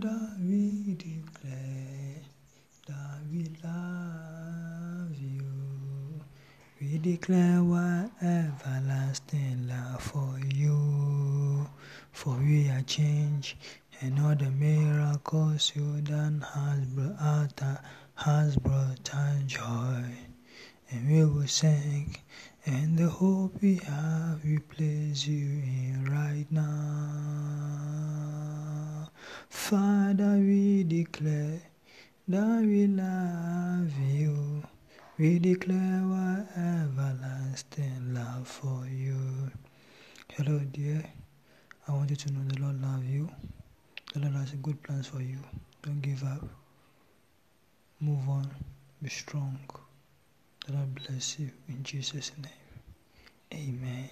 that we declare that we love you. We declare our everlasting love for you. For we are changed, and all the miracles you done has brought, has brought us joy. And we will sing, and the hope we have, we place you in right now. Father, we declare that we love you. We declare our everlasting love for you. Hello, dear. I want you to know the Lord loves you. The Lord has good plans for you. Don't give up. Move on. Be strong. The Lord bless you in Jesus' name. Amen.